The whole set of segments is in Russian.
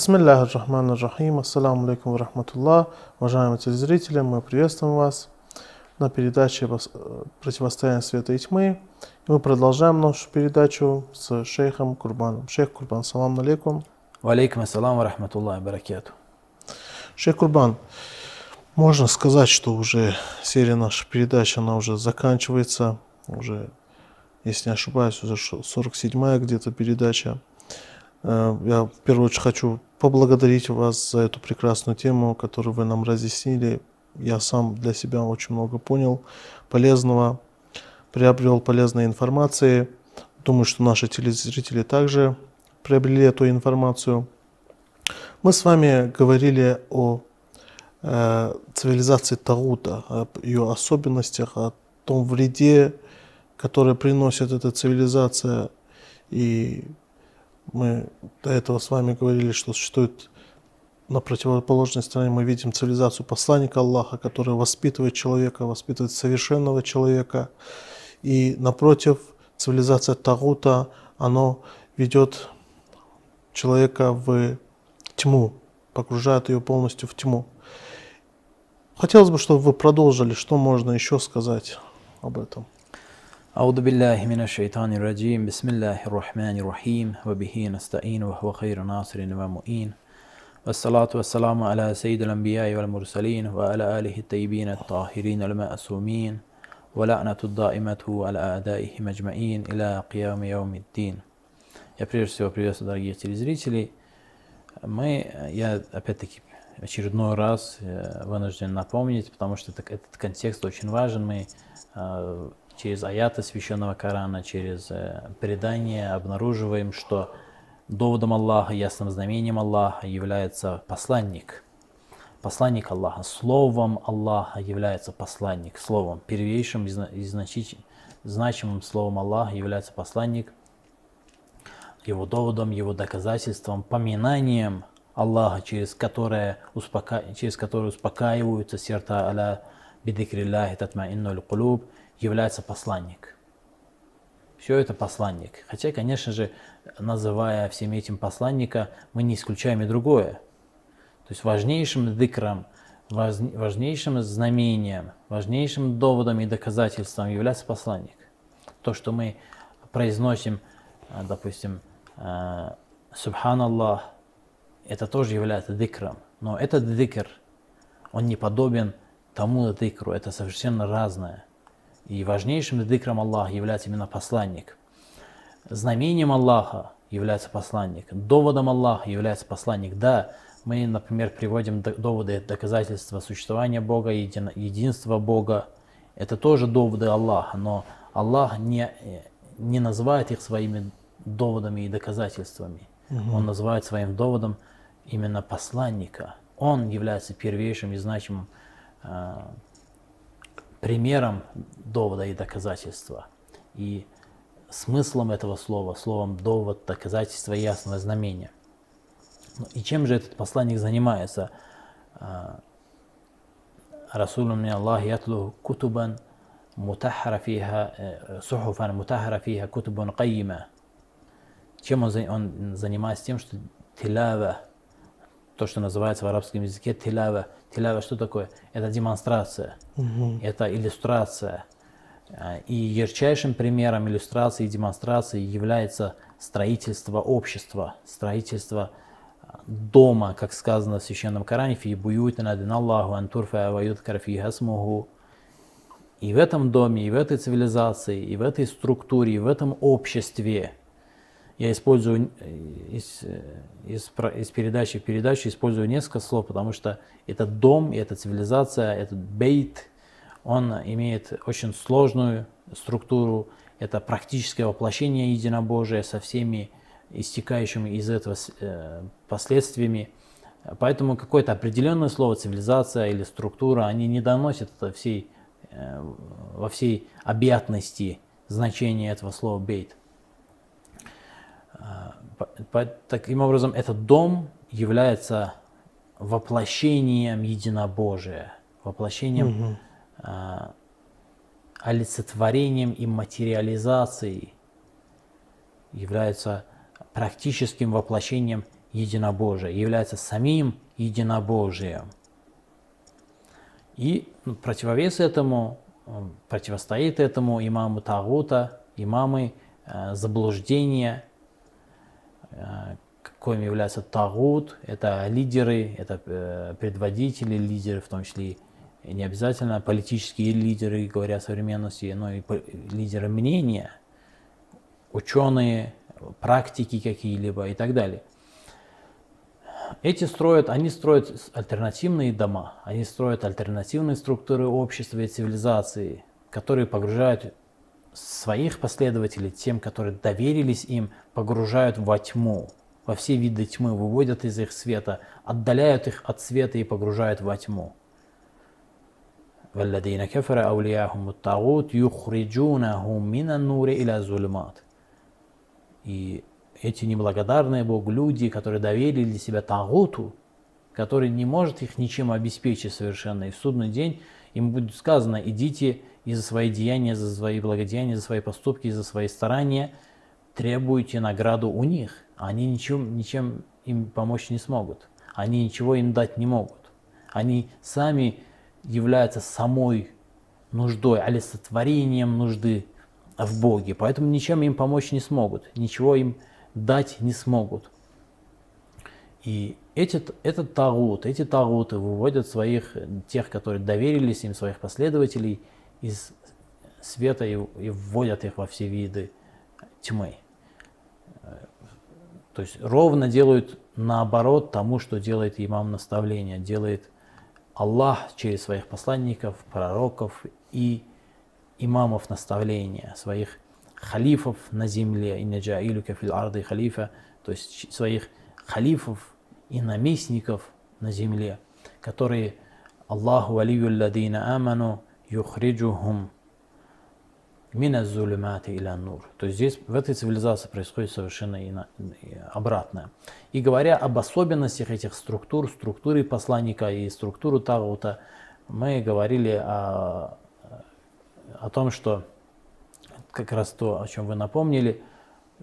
Бисмиллахи рахмани рахим. Ассаламу алейкум рахматуллах. Уважаемые телезрители, мы приветствуем вас на передаче «Противостояние света и тьмы». И мы продолжаем нашу передачу с шейхом Курбаном. Шейх Курбан, салам алейкум. Валейкум ассалам ва рахматуллахи баракату. Шейх Курбан, можно сказать, что уже серия нашей передач, она уже заканчивается, уже, если не ошибаюсь, уже 47-я где-то передача. Э, я в первую очередь хочу поблагодарить вас за эту прекрасную тему, которую вы нам разъяснили. Я сам для себя очень много понял полезного, приобрел полезной информации. Думаю, что наши телезрители также приобрели эту информацию. Мы с вами говорили о э, цивилизации Таута, об ее особенностях, о том вреде, который приносит эта цивилизация. И мы до этого с вами говорили, что существует на противоположной стороне мы видим цивилизацию посланника Аллаха, который воспитывает человека, воспитывает совершенного человека. И напротив, цивилизация Тагута, оно ведет человека в тьму, погружает ее полностью в тьму. Хотелось бы, чтобы вы продолжили, что можно еще сказать об этом. أعوذ بالله من الشيطان الرجيم بسم الله الرحمن الرحيم وبه نستعين وهو خير ناصر ومؤين والصلاة والسلام على سيد الأنبياء والمرسلين وعلى آله الطيبين الطاهرين المأسومين ولعنة الدائمة على أعدائهم أجمعين إلى قيام يوم الدين Я прежде всего приветствую дорогие телезрители. Мы, я опять-таки очередной раз э, вынужден напомнить, потому что этот контекст очень важен. Мы э, через аяты священного Корана, через э, предание обнаруживаем, что доводом Аллаха, ясным знамением Аллаха является посланник. Посланник Аллаха. Словом Аллаха является посланник. Словом, первейшим и значимым словом Аллаха является посланник. Его доводом, его доказательством, поминанием Аллаха, через которое, успока... через которое успокаиваются сердца аля бидикриллахи татмаиннуль кулуб, является посланник. Все это посланник. Хотя, конечно же, называя всем этим посланника, мы не исключаем и другое. То есть важнейшим дикром, важнейшим знамением, важнейшим доводом и доказательством является посланник. То, что мы произносим, э, допустим, э, Субханаллах, это тоже является дикром. Но этот дикр, он не подобен тому дикру, это совершенно разное. И важнейшим дикром Аллаха является именно посланник. Знамением Аллаха является посланник. Доводом Аллаха является посланник. Да, мы, например, приводим доводы доказательства существования Бога, единства Бога. Это тоже доводы Аллаха, но Аллах не, не называет их своими доводами и доказательствами. Угу. Он называет своим доводом именно посланника. Он является первейшим и значимым э, примером довода и доказательства. И смыслом этого слова, словом довод, доказательство и ясное знамение. Ну, и чем же этот посланник занимается? А, Расулу мне Аллах ятлу кутубан мутахара фиха, э, сухуфан мутахара фиха кутубан кайима. Чем он, он занимается? Тем, что тилава, то, что называется в арабском языке тилава. Тилава что такое? Это демонстрация, угу. это иллюстрация. А, и ярчайшим примером иллюстрации и демонстрации является строительство общества, строительство а, дома, как сказано в Священном Коране, «Фи буютин Аллаху антурфа вают карфи хасмуху». И в этом доме, и в этой цивилизации, и в этой структуре, и в этом обществе – я использую э, из, э, из, из передачи в передачу использую несколько слов, потому что этот дом, эта цивилизация, этот бейт, он имеет очень сложную структуру. Это практическое воплощение единобожия со всеми истекающими из этого э, последствиями. Поэтому какое-то определенное слово цивилизация или структура, они не доносят это всей, во всей объятности значения этого слова бейт. Таким образом, этот дом является воплощением единобожия, воплощением, угу. а, олицетворением и материализацией, является практическим воплощением единобожия, является самим единобожием. И ну, противовес этому, противостоит этому имаму Тагута, имамы э, заблуждения, коим является Тагут, это лидеры, это э, предводители, лидеры, в том числе и не обязательно политические лидеры, говоря о современности, но и лидеры мнения, ученые, практики какие-либо и так далее. Эти строят, они строят альтернативные дома, они строят альтернативные структуры общества и цивилизации, которые погружают своих последователей, тем, которые доверились им, погружают во тьму, во все виды тьмы, выводят из их света, отдаляют их от света и погружают во тьму. والذين كفر أولياءهم الطاغوت يخرجونهم من النور إلى الظلمات и эти неблагодарные Богу люди, которые доверили себя Тагуту, который не может их ничем обеспечить совершенно. И в судный день им будет сказано, идите и за свои деяния, за свои благодеяния, за свои поступки, за свои старания, требуйте награду у них. Они ничем, ничем им помочь не смогут. Они ничего им дать не могут. Они сами являются самой нуждой, олицетворением нужды в Боге. Поэтому ничем им помочь не смогут, ничего им дать не смогут. И эти, этот тагут, эти тагуты выводят своих, тех, которые доверились им, своих последователей из света и, и вводят их во все виды тьмы. То есть ровно делают наоборот тому, что делает имам наставления, делает Аллах через своих посланников, пророков и имамов наставления, своих халифов на земле, инна джаилюка фил арды халифа, то есть своих халифов и наместников на земле, которые Аллаху валию ладина аману юхриджухум мина зулюмати иля нур. То есть здесь в этой цивилизации происходит совершенно обратное. И говоря об особенностях этих структур, структуры посланника и структуру Тагута, мы говорили о, о том, что как раз то, о чем вы напомнили,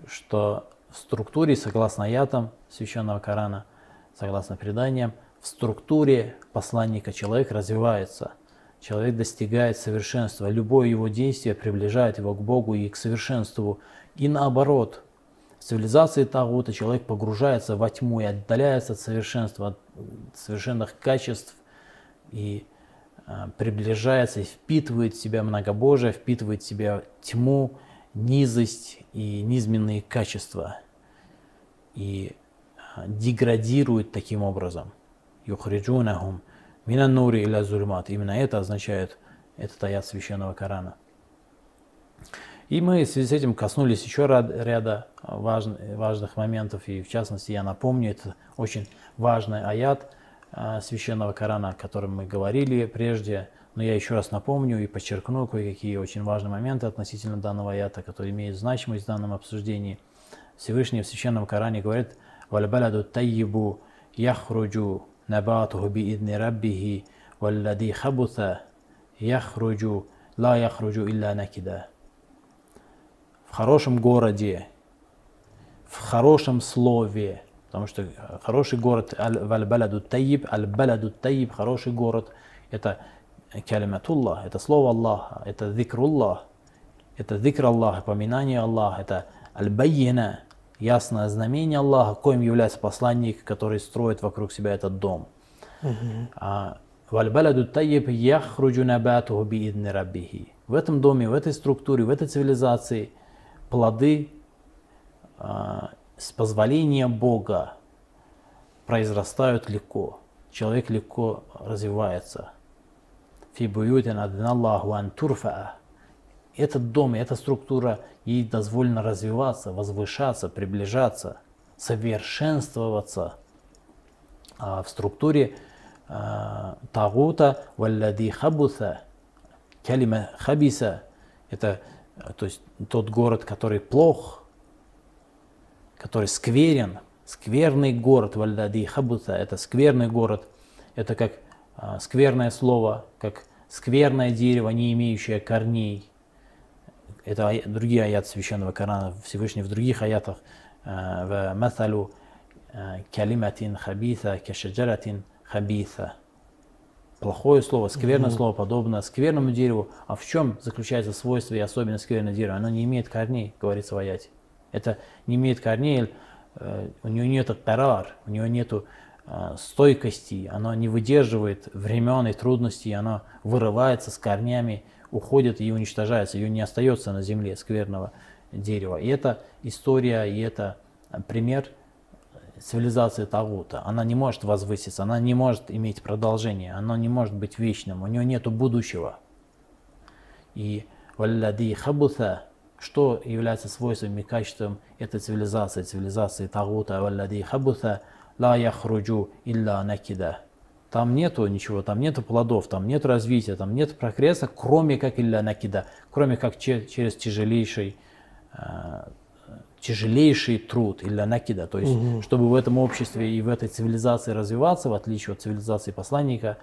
что в структуре, согласно аятам Священного Корана, согласно преданиям, в структуре посланника человек развивается, человек достигает совершенства. Любое его действие приближает его к Богу и к совершенству. И наоборот, в цивилизации Тагута человек погружается во тьму и отдаляется от совершенства, от совершенных качеств и а, приближается впитывает в себя многобожие, впитывает в себя тьму, низость и низменные качества. И а, деградирует таким образом. Юхриджунахум мина нури иля зульмат. Именно это означает этот аят священного Корана. И мы в связи с этим коснулись еще ряда важных, моментов. И в частности, я напомню, это очень важный аят – а, священного Корана, о котором мы говорили прежде, но я еще раз напомню и подчеркну кое-какие очень важные моменты относительно данного аята, которые имеют значимость в данном обсуждении. Всевышний в священном Коране говорит «Вальбаладу тайибу яхруджу набатуху биидни раббихи валлади хабута яхруджу ла яхруджу илля накида». В хорошем городе, в хорошем слове – Потому что хороший город, аль-баладу таиб, аль-баладу таиб, хороший город, это калиматуллах, это слово Аллаха, это зикруллах, это зикр Аллаха, поминание Аллаха, это аль-байина, ясное знамение Аллаха, коим является посланник, который строит вокруг себя этот дом. Раббихи. В этом доме, в этой структуре, в этой цивилизации плоды а, с позволения Бога произрастают легко. Человек легко развивается. Фибуютин адналлаху ан турфа. Этот дом, эта структура, ей дозволено развиваться, возвышаться, приближаться, совершенствоваться. А в структуре э, тагута валлади хабуса, калима хабиса, это то есть тот город, который плох, который скверен, скверный город Вальдади Хабута, это скверный город, это как а, скверное слово, как скверное дерево, не имеющее корней. Это другие аяты Священного Корана, Всевышний в других аятах, а, в Маталу э, калиматин хабиса кешаджаратин хабиса. Плохое слово, скверное слово подобно скверному дереву. А в чем заключается свойство и особенность скверного дерева? Оно не имеет корней, говорится в аяте. Это не имеет корней, э, у него нет карар, у него нет э, стойкости, оно не выдерживает времен и трудностей, оно вырывается с корнями, уходит и уничтожается, ее не остается на земле скверного дерева. И это история, и это пример цивилизации Тагута. Она не может возвыситься, она не может иметь продолжение, она не может быть вечным, у нее нет будущего. И валлади хабута, что является свойством и качеством этой цивилизации, цивилизации Тагута, валлади хабута, ла яхруджу илля накида. Там нету ничего, там нету плодов, там нет развития, там нет прогресса, кроме как илля накида, кроме как через тяжелейший э, тяжелейший труд или накида. То есть, угу. чтобы в этом обществе и в этой цивилизации развиваться, в отличие от цивилизации посланника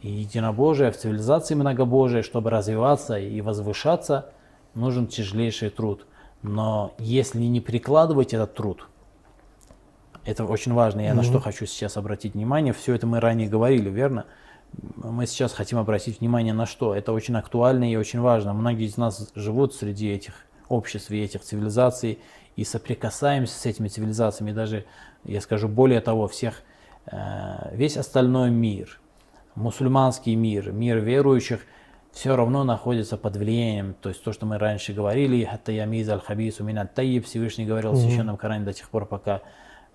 и единобожия, в цивилизации многобожия, чтобы развиваться и возвышаться, нужен тяжелейший труд. Но если не прикладывать этот труд, это очень важно. Я угу. на что хочу сейчас обратить внимание. Все это мы ранее говорили, верно? Мы сейчас хотим обратить внимание на что? Это очень актуально и очень важно. Многие из нас живут среди этих обществ и этих цивилизаций и соприкасаемся с этими цивилизациями, даже, я скажу более того, всех, э, весь остальной мир, мусульманский мир, мир верующих, все равно находится под влиянием, то есть то, что мы раньше говорили, хатта ямиз аль хабису мин таиб, Всевышний говорил в Священном Коране до тех пор, пока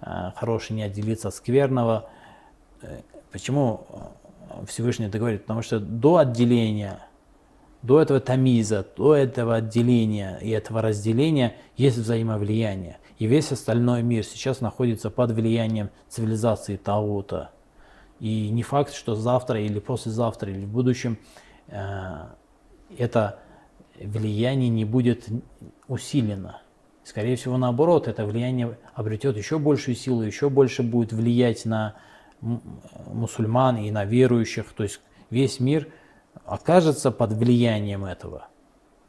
э, хороший не отделится от скверного. Э, почему Всевышний это говорит? Потому что до отделения до этого тамиза, до этого отделения и этого разделения есть взаимовлияние. И весь остальной мир сейчас находится под влиянием цивилизации Таута. И не факт, что завтра или послезавтра или в будущем э, это влияние не будет усилено. Скорее всего, наоборот, это влияние обретет еще большую силу, еще больше будет влиять на мусульман и на верующих. То есть весь мир – окажется под влиянием этого.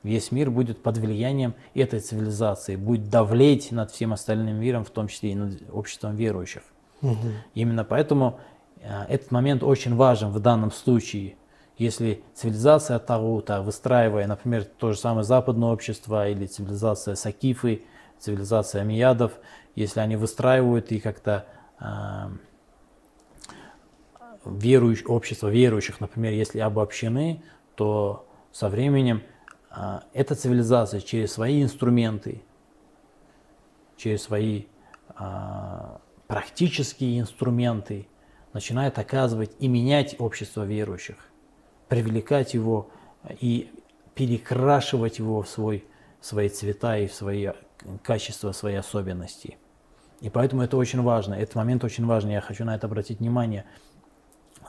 Весь мир будет под влиянием этой цивилизации, будет давлеть над всем остальным миром, в том числе и над обществом верующих. Угу. Именно поэтому э, этот момент очень важен в данном случае. Если цивилизация Тагута, выстраивая, например, то же самое западное общество или цивилизация Сакифы, цивилизация Амиядов, если они выстраивают и как-то э, верующ, общество верующих, например, если обобщены, то со временем а, эта цивилизация через свои инструменты, через свои а, практические инструменты начинает оказывать и менять общество верующих, привлекать его и перекрашивать его в, свой, свои цвета и свои качества, в свои особенности. И поэтому это очень важно, этот момент очень важный, я хочу на это обратить внимание –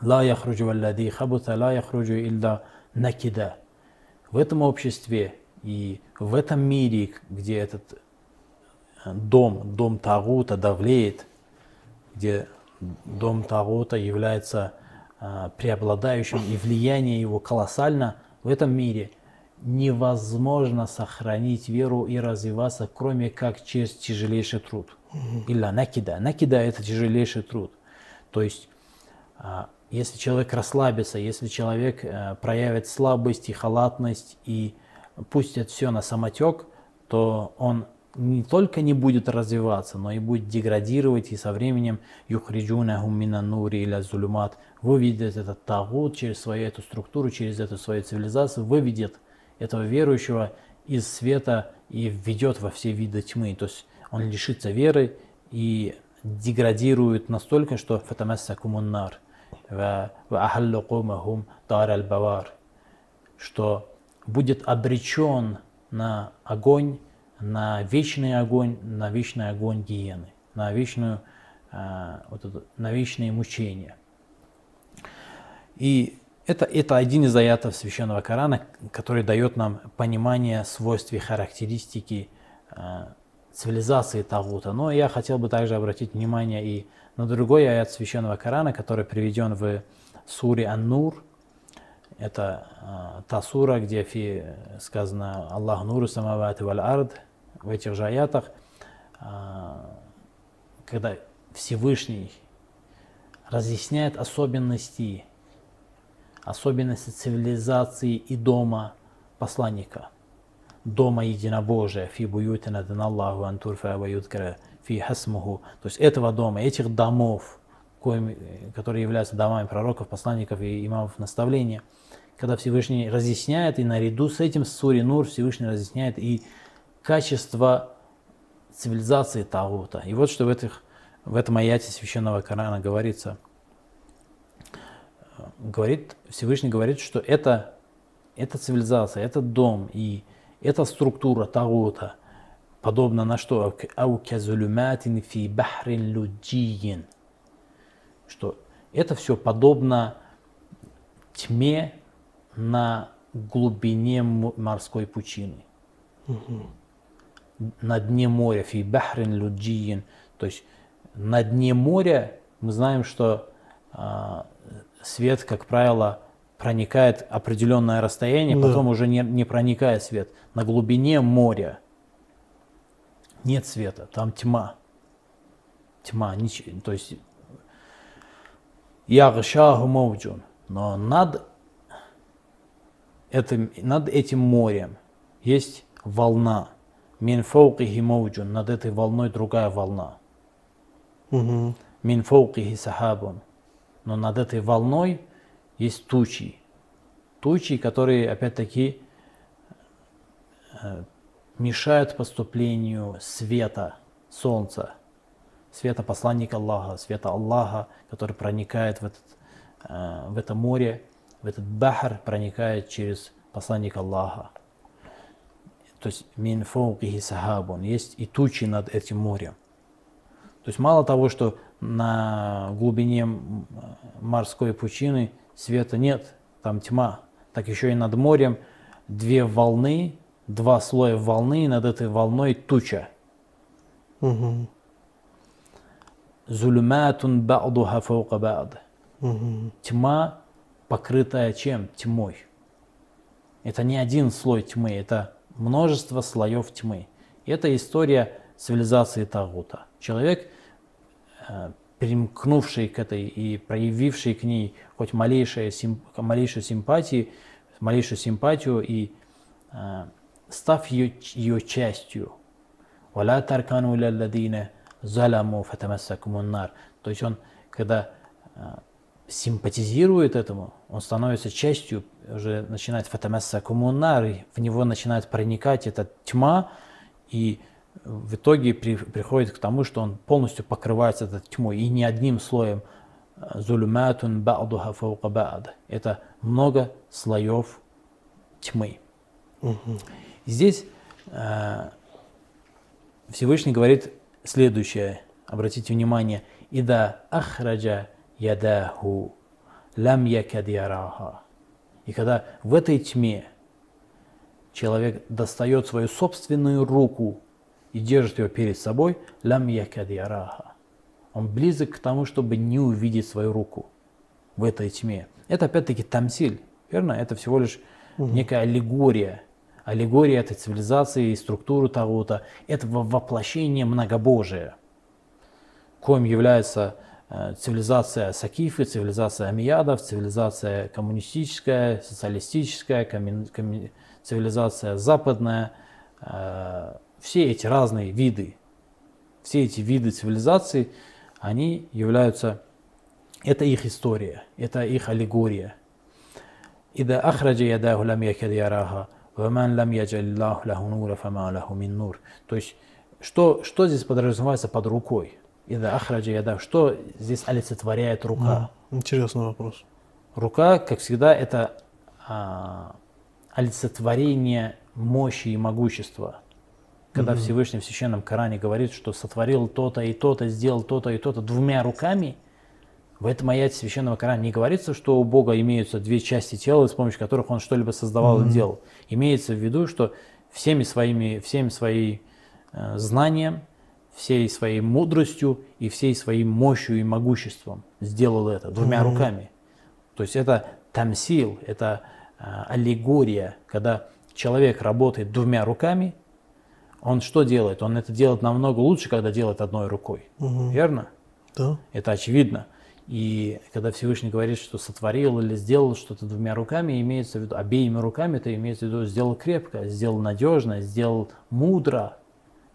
ла яхруджу валлади хабута ла яхруджу илля накида. В этом обществе и в этом мире, где этот э, дом, дом Тагута давлеет, где дом Тагута является э, преобладающим и влияние его колоссально, в этом мире невозможно сохранить веру и развиваться, кроме как через тяжелейший труд. Илля накида. Накида – это тяжелейший труд. То есть а, если человек расслабится, если человек э, проявит слабость и халатность и пустит все на самотек, то он не только не будет развиваться, но и будет деградировать, и со временем юхриджуна гуммина нури или зулюмат выведет этот тагут через свою эту структуру, через эту свою цивилизацию, выведет этого верующего из света и введет во все виды тьмы. То есть он лишится веры и деградирует настолько, что фатамасса кумуннар, бавар, что будет обречен на огонь, на вечный огонь, на вечный огонь гиены, на, вечную, а, вот это, на вечные мучения. И это, это один из аятов Священного Корана, который дает нам понимание свойств и характеристики э, цивилизации Тагута. Но я хотел бы также обратить внимание и на другой аят Священного Корана, который приведен в суре Ан-Нур. Это э, та сура, где фи сказано Аллах нуру самавати валь ард. В этих же аятах, э, когда Всевышний разъясняет особенности, особенности цивилизации и дома посланника, дома единобожия, фи буютина Аллаху антурфа ваюткара фи хасмуху, то есть этого дома, этих домов, которые являются домами пророков, посланников и имамов наставления, когда Всевышний разъясняет, и наряду с этим Сури Нур Всевышний разъясняет и качество цивилизации Тагута. И вот что в, этих, в этом аяте священного Корана говорится. Говорит, Всевышний говорит, что это, эта цивилизация, этот дом и эта структура Тагута подобна на что? Аукязулюматин фи бахрин люджиин. Что это все подобно тьме на глубине морской пучины. Угу на дне моря, фи бахрин люджиин, то есть на дне моря мы знаем, что э, свет, как правило, проникает определенное расстояние, да. потом уже не, не проникает свет. На глубине моря нет света, там тьма. Тьма, ничего, то есть Ягшаху Мауджун. Но над этим, над этим морем есть волна. Мин фаукихи мауджун, над этой волной другая волна. Мин фаукихи сахабун. Но над этой волной есть тучи. Тучи, которые, опять-таки, э, мешают поступлению света, солнца, света посланника Аллаха, света Аллаха, который проникает в, этот, э, в это море, в этот бахар, проникает через посланника Аллаха то есть мин фоукихи сахабун, есть и тучи над этим морем. То есть мало того, что на глубине морской пучины света нет, там тьма, так еще и над морем две волны, два слоя волны, и над этой волной туча. Зулюматун ба'духа фаука ба'д. Тьма, покрытая чем? Тьмой. Это не один слой тьмы, это множество слоев тьмы. Это история цивилизации Тагута. Человек, э, примкнувший к этой и проявивший к ней хоть малейшую, симп, малейшую симпатию, малейшую симпатию и э, став ее, ее частью. «Валя таркану ладина заламу фатамассакумуннар». То есть он, когда э, симпатизирует этому, он становится частью, уже начинает фатамесса коммунар, в него начинает проникать эта тьма, и в итоге при, приходит к тому, что он полностью покрывается этой тьмой, и не одним слоем. Зулюматун ба'духа фаука ба'д. Это много слоев тьмы. Угу. Здесь э, Всевышний говорит следующее. Обратите внимание. Ида ахраджа ядаху лам якад яраха. И когда в этой тьме человек достает свою собственную руку и держит ее перед собой, лам якад яраха. Он близок к тому, чтобы не увидеть свою руку в этой тьме. Это опять-таки тамсиль, верно? Это всего лишь некая аллегория. Аллегория этой цивилизации и структуры Тагута. Это воплощение многобожия, коим является Э, цивилизация Сакифы, цивилизация Амиядов, цивилизация коммунистическая, социалистическая, комми, комми, цивилизация западная, э, все эти разные виды, все эти виды цивилизаций, они являются, это их история, это их аллегория. إذا أخرج يداه لم يكد يراها ومن لم يجعل الله له نورا فما له من نور. То есть, что, что здесь подразумевается под рукой? Ида ахраджа яда. Что здесь олицетворяет рука? Ну, интересный вопрос. Рука, как всегда, это а, олицетворение мощи и могущества. Когда угу. Всевышний в Священном Коране говорит, что сотворил то-то и то-то, сделал то-то и то-то двумя руками, в этом аяте Священного Корана не говорится, что у Бога имеются две части тела, с помощью которых Он что-либо создавал угу. и делал. Имеется в виду, что всеми своими, всеми своим э, знанием, всей своей мудростью и всей своей мощью и могуществом сделал это двумя mm-hmm. руками. То есть это тамсил, это а, аллегория, когда человек работает двумя руками, он что делает? Он это делает намного лучше, когда делает одной рукой. Угу. Верно? Да. Это очевидно. И когда Всевышний говорит, что сотворил или сделал что-то двумя руками, имеется в виду обеими руками, это имеется в виду сделал крепко, сделал надежно, сделал мудро,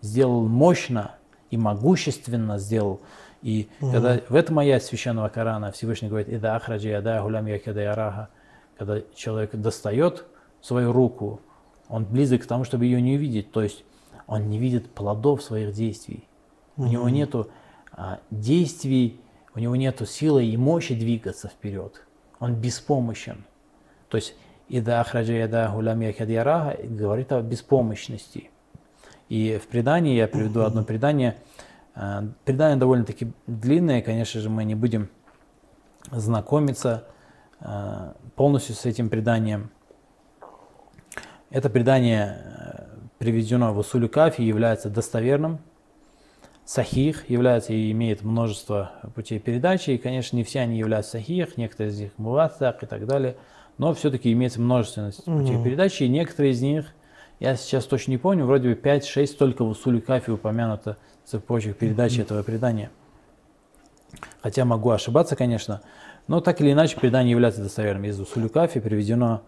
сделал мощно и могущественно сделал. И угу. когда в этом аят священного Корана Всевышний говорит, «Ида ахраджи яда гулям яраха», когда человек достает свою руку, он близок к тому, чтобы ее не увидеть, то есть он не видит плодов своих действий. У него нету а, действий, у него нет силы и мощи двигаться вперед. Он беспомощен. То есть «Ида ахраджа яда гулям яраха» говорит о беспомощности. И в предании, я приведу одно предание, а, предание довольно-таки длинное, конечно же, мы не будем знакомиться а, полностью с этим преданием. Это предание приведено в Усулю Кафи, является достоверным, сахих является и имеет множество путей передачи, и, конечно, не все они являются сахих, некоторые из них муватак и так далее, но все-таки имеется множественность путей передачи, и некоторые из них, я сейчас точно не помню, вроде бы 5-6 только в Усуле Кафи упомянуто цепочек передачи этого предания. Хотя могу ошибаться, конечно, но так или иначе предание является достоверным. Из Усулю Кафи приведено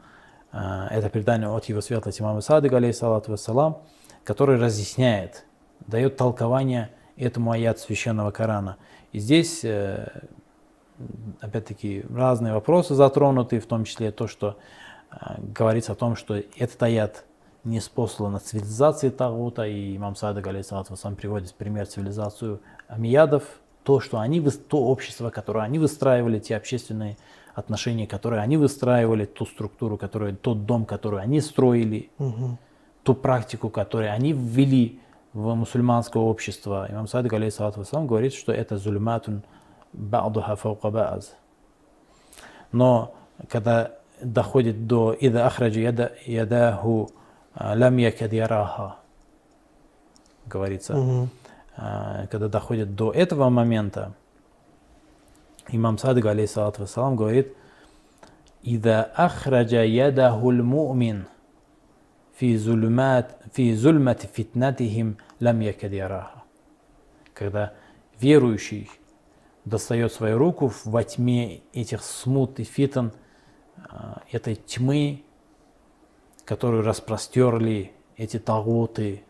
это предание от его светлости имама Садыга, алейхиссалату вассалам, который разъясняет, дает толкование этому аят священного Корана. И здесь, э, опять-таки, разные вопросы затронуты, в том числе то, что э, говорится о том, что этот аят не спослан цивилизации Тагута, и имам Садык, алейхиссалату сам приводит пример цивилизацию амиядов, то, что они, то общество, которое они выстраивали, те общественные отношения, которые они выстраивали, ту структуру, которую, тот дом, который они строили, угу. ту практику, которую они ввели в мусульманское общество. Имам Садик, алейхиссалату вассалам, говорит, что это зульматун ба'духа фаука ба'аз. Но когда доходит до «Ида ахраджи яда, ядаху лям якад яраха», говорится, угу. когда доходит до этого момента, имам Садик, алейхиссалату вассалам, говорит «Ида мумин фи зульмат, фи зульмати фитнатихим лям якад яраха. Когда верующий достает свою руку во тьме этих смут и фитон, а, этой тьмы, которую распростерли эти тагуты,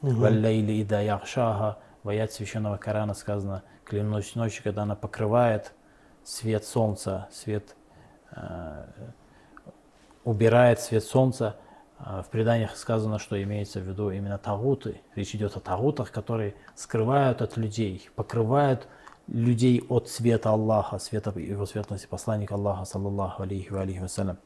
валлейли и даяхшаха, в аят священного Корана сказано, клянусь ночью, когда она покрывает свет солнца, свет, э, убирает свет солнца, а, в преданиях сказано, что имеется в виду именно тагуты. Речь идет о тагутах, которые скрывают от людей, покрывают людей от света Аллаха, света его светлости посланника Аллаха, саллаллаху алейхи ва алейхи вассалям.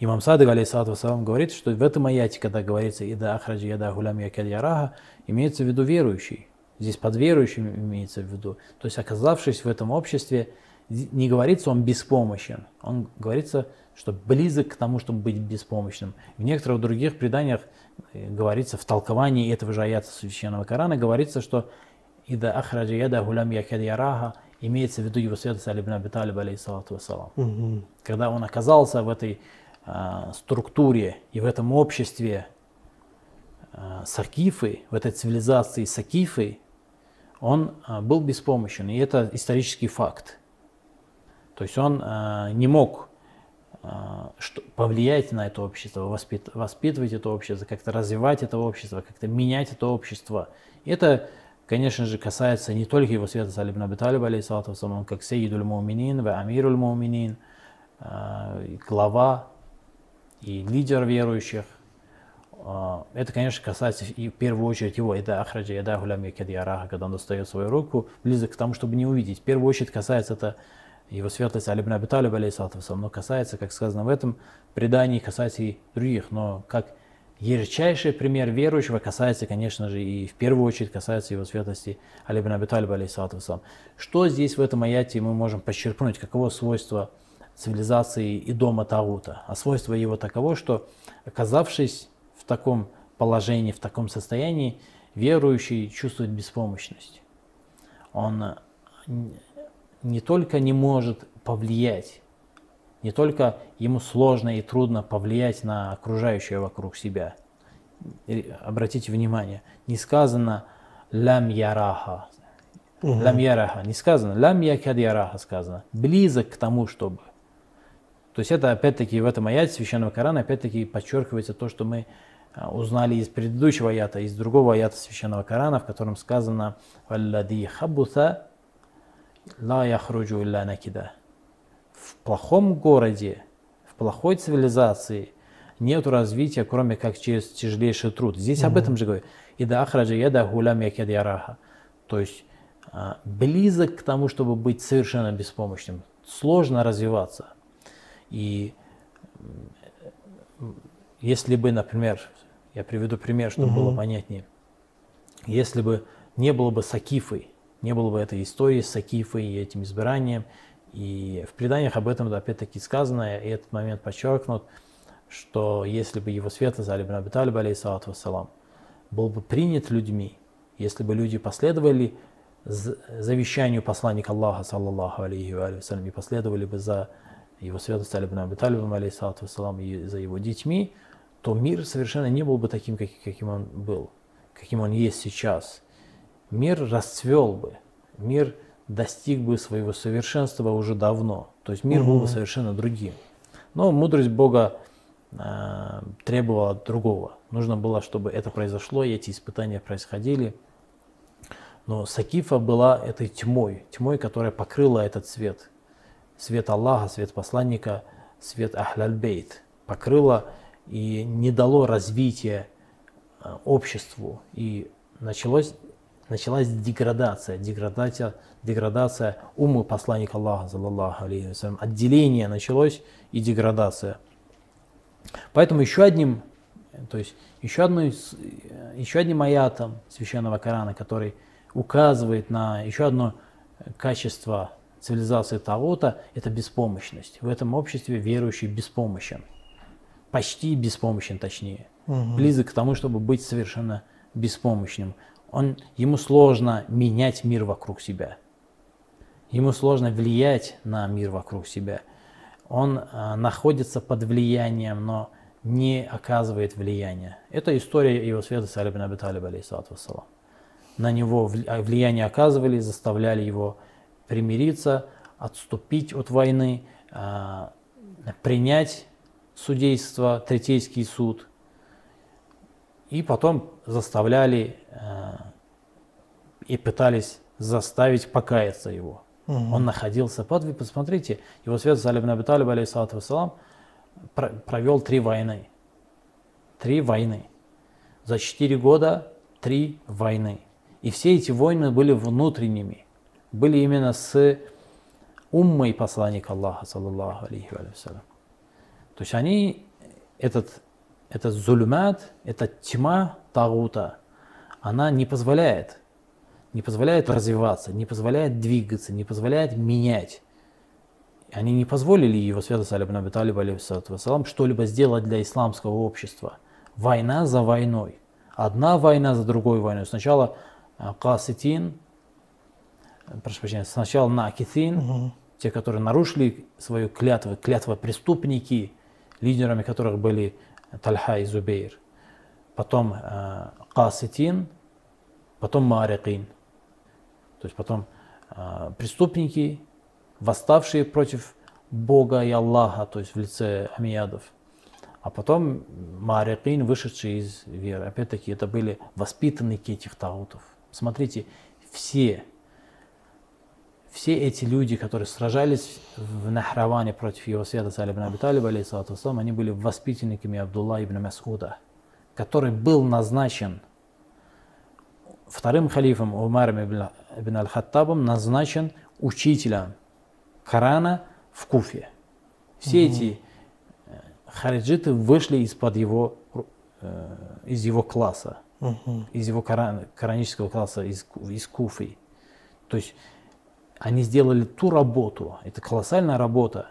Имам Садык, алейхиссалату вассалам, говорит, что в этом аяте, когда говорится «Ида ахраджи яда гулям якад яраха», имеется в виду верующий. Здесь под верующим имеется в виду. То есть, оказавшись в этом обществе, не говорится он беспомощен, он говорится, что близок к тому, чтобы быть беспомощным. В некоторых других преданиях э, говорится, в толковании этого же аята Священного Корана, говорится, что «Ида ахраджа яда гулям якад яраха» имеется в виду его святость Али ибн Аби Талиб, алейхиссалату вассалам. Угу. Когда он оказался в этой а, структуре и в этом обществе а, Сакифы, в этой цивилизации Сакифы, он а, был беспомощен, и это исторический факт. То есть он э, не мог что, повлиять на это общество, воспит, воспитывать это общество, как-то развивать это общество, как-то менять это общество. И это, конечно же, касается не только его света Салиб Наби Талиба, алейхиссалату он как Сейидуль Муминин, ва Амируль Муминин, глава и лидер верующих. Э, это, конечно, касается и в первую очередь его, это Ахраджа Яда Гулям Якадьяраха, когда он достает свою руку, близок к тому, чтобы не увидеть. В первую очередь касается это его светлость Али ибн Аби Талиб, но касается, как сказано в этом предании, касается и других, но как ярчайший пример верующего касается, конечно же, и в первую очередь касается его светлости Али ибн Аби Талиб, Что здесь в этом аяте мы можем подчеркнуть, каково свойство цивилизации и дома Таута? А свойство его таково, что оказавшись в таком положении, в таком состоянии, верующий чувствует беспомощность. Он не только не может повлиять, не только ему сложно и трудно повлиять на окружающее вокруг себя. Обратите внимание, не сказано лям яраха, Лам яраха. Не сказано. Лам якад яраха сказано. Близок к тому, чтобы. То есть это опять-таки в этом аяте Священного Корана опять-таки подчеркивается то, что мы а, узнали из предыдущего аята, из другого аята Священного Корана, в котором сказано «Валлади хабута ла яхруджу илля накида». В плохом городе, в плохой цивилизации нет развития, кроме как через тяжелейший труд. Здесь mm-hmm. об этом же говорит. И да ахраджа яда гулям якед яраха. То есть а, близок к тому, чтобы быть совершенно беспомощным. Сложно развиваться. И если бы, например, я приведу пример, чтобы угу. было понятнее. Если бы не было бы Сакифы, не было бы этой истории с Сакифой и этим избранием, и в преданиях об этом опять-таки сказано, и этот момент подчеркнут, что если бы его светлость Али ибн Абиталиб, алейхиссалату вассалам, был бы принят людьми, если бы люди последовали завещанию посланника Аллаха, саллаллаху алейхи ва и последовали бы за его святость Али ибн Абиталибом, алейхиссалату вассалам, и за его детьми, то мир совершенно не был бы таким, каким он был, каким он есть сейчас. Мир расцвел бы, мир достиг бы своего совершенства уже давно. То есть мир был бы совершенно другим. Но мудрость Бога э, требовала другого. Нужно было, чтобы это произошло, и эти испытания происходили. Но Сакифа была этой тьмой, тьмой, которая покрыла этот свет. Свет Аллаха, свет посланника, свет Ахляльбейт. Покрыла и не дало развития э, обществу. И началось, началась деградация, деградация, деградация ума посланника Аллаха, саллаллаху алейхи вассалям. Отделение началось и деградация. Поэтому еще одним, то есть еще, одной, еще одним аятом священного Корана, который указывает на еще одно качество цивилизации Таута, это беспомощность. В этом обществе верующий беспомощен почти беспомощен, точнее. Угу. Близок к тому, чтобы быть совершенно беспомощным. Он, ему сложно менять мир вокруг себя. Ему сложно влиять на мир вокруг себя. Он а, находится под влиянием, но не оказывает влияния. Это история его святости Али бин Аби Талиб, вассалам. На него а, влияние оказывали, заставляли его примириться, отступить от войны, а, принять судейство, Третейский суд. И потом заставляли э, и пытались заставить покаяться его. Угу. Он находился под... Вы посмотрите, его святость Алибн Абиталиб, алейхиссалату вассалам, провел три войны. Три войны. За четыре года три войны. И все эти войны были внутренними. Были именно с уммой посланника Аллаха, саллаллаху алейхи вассалям. То есть они, этот, этот зулюмат, эта тьма Тагута, она не позволяет, не позволяет развиваться, не позволяет двигаться, не позволяет менять. Они не позволили его святость Алибн Аби Талиб, что-либо сделать для исламского общества. Война за войной. Одна война за другой войной. Сначала Каситин, прошу прощения, сначала Накитин, угу. те, которые нарушили свою клятву, клятва преступники – лидерами которых были Тальха и Зубейр, потом э, Каситин, потом Маарикин. То есть потом э, преступники, восставшие против Бога и Аллаха, то есть в лице Амиядов. А потом Маарикин, вышедшие из веры. Опять-таки, это были воспитанники этих таутов. Смотрите, все все эти люди, которые сражались в Нахраване против его света Сали ибн Аби Талиба, они были воспитанниками Абдулла ибн Масуда, который был назначен вторым халифом Умаром ибн Аль-Хаттабом, назначен учителем Корана в Куфе. Все угу. эти э, хариджиты вышли из-под его, э, из его класса, угу. из его коран, коранического класса, из, из Куфы. То есть они сделали ту работу, это колоссальная работа,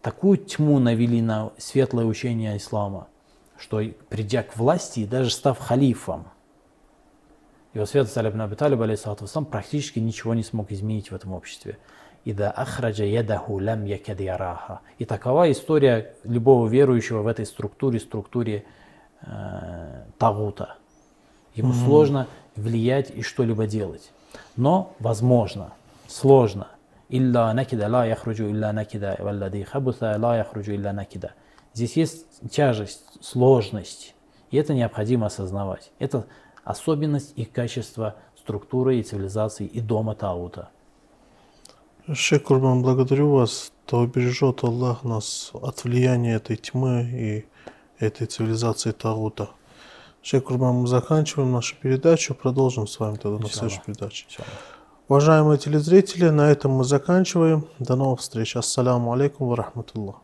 такую тьму навели на светлое учение ислама, что придя к власти, даже став халифом, его святость Алибн Аби Талиб, сам практически ничего не смог изменить в этом обществе. И да ахраджа ядаху лям якад яраха. И такова история любого верующего в этой структуре, структуре э, тагута. Ему mm-hmm. сложно влиять и что-либо делать. Но возможно, сложно. Илля накида ла яхруджу илля накида, валлади хабуса ла яхруджу илля накида. Здесь есть тяжесть, сложность, и это необходимо осознавать. Это особенность и качество структуры и цивилизации и дома Таута. Шейх Курбан, благодарю вас. Да убережет Аллах нас от влияния этой тьмы и этой цивилизации Таута. Шейх Курбан, мы заканчиваем нашу передачу. Продолжим с вами тогда на следующей передаче. Уважаемые телезрители, на этом мы заканчиваем. До новых встреч. Ассаламу алейкум ва рахматуллах.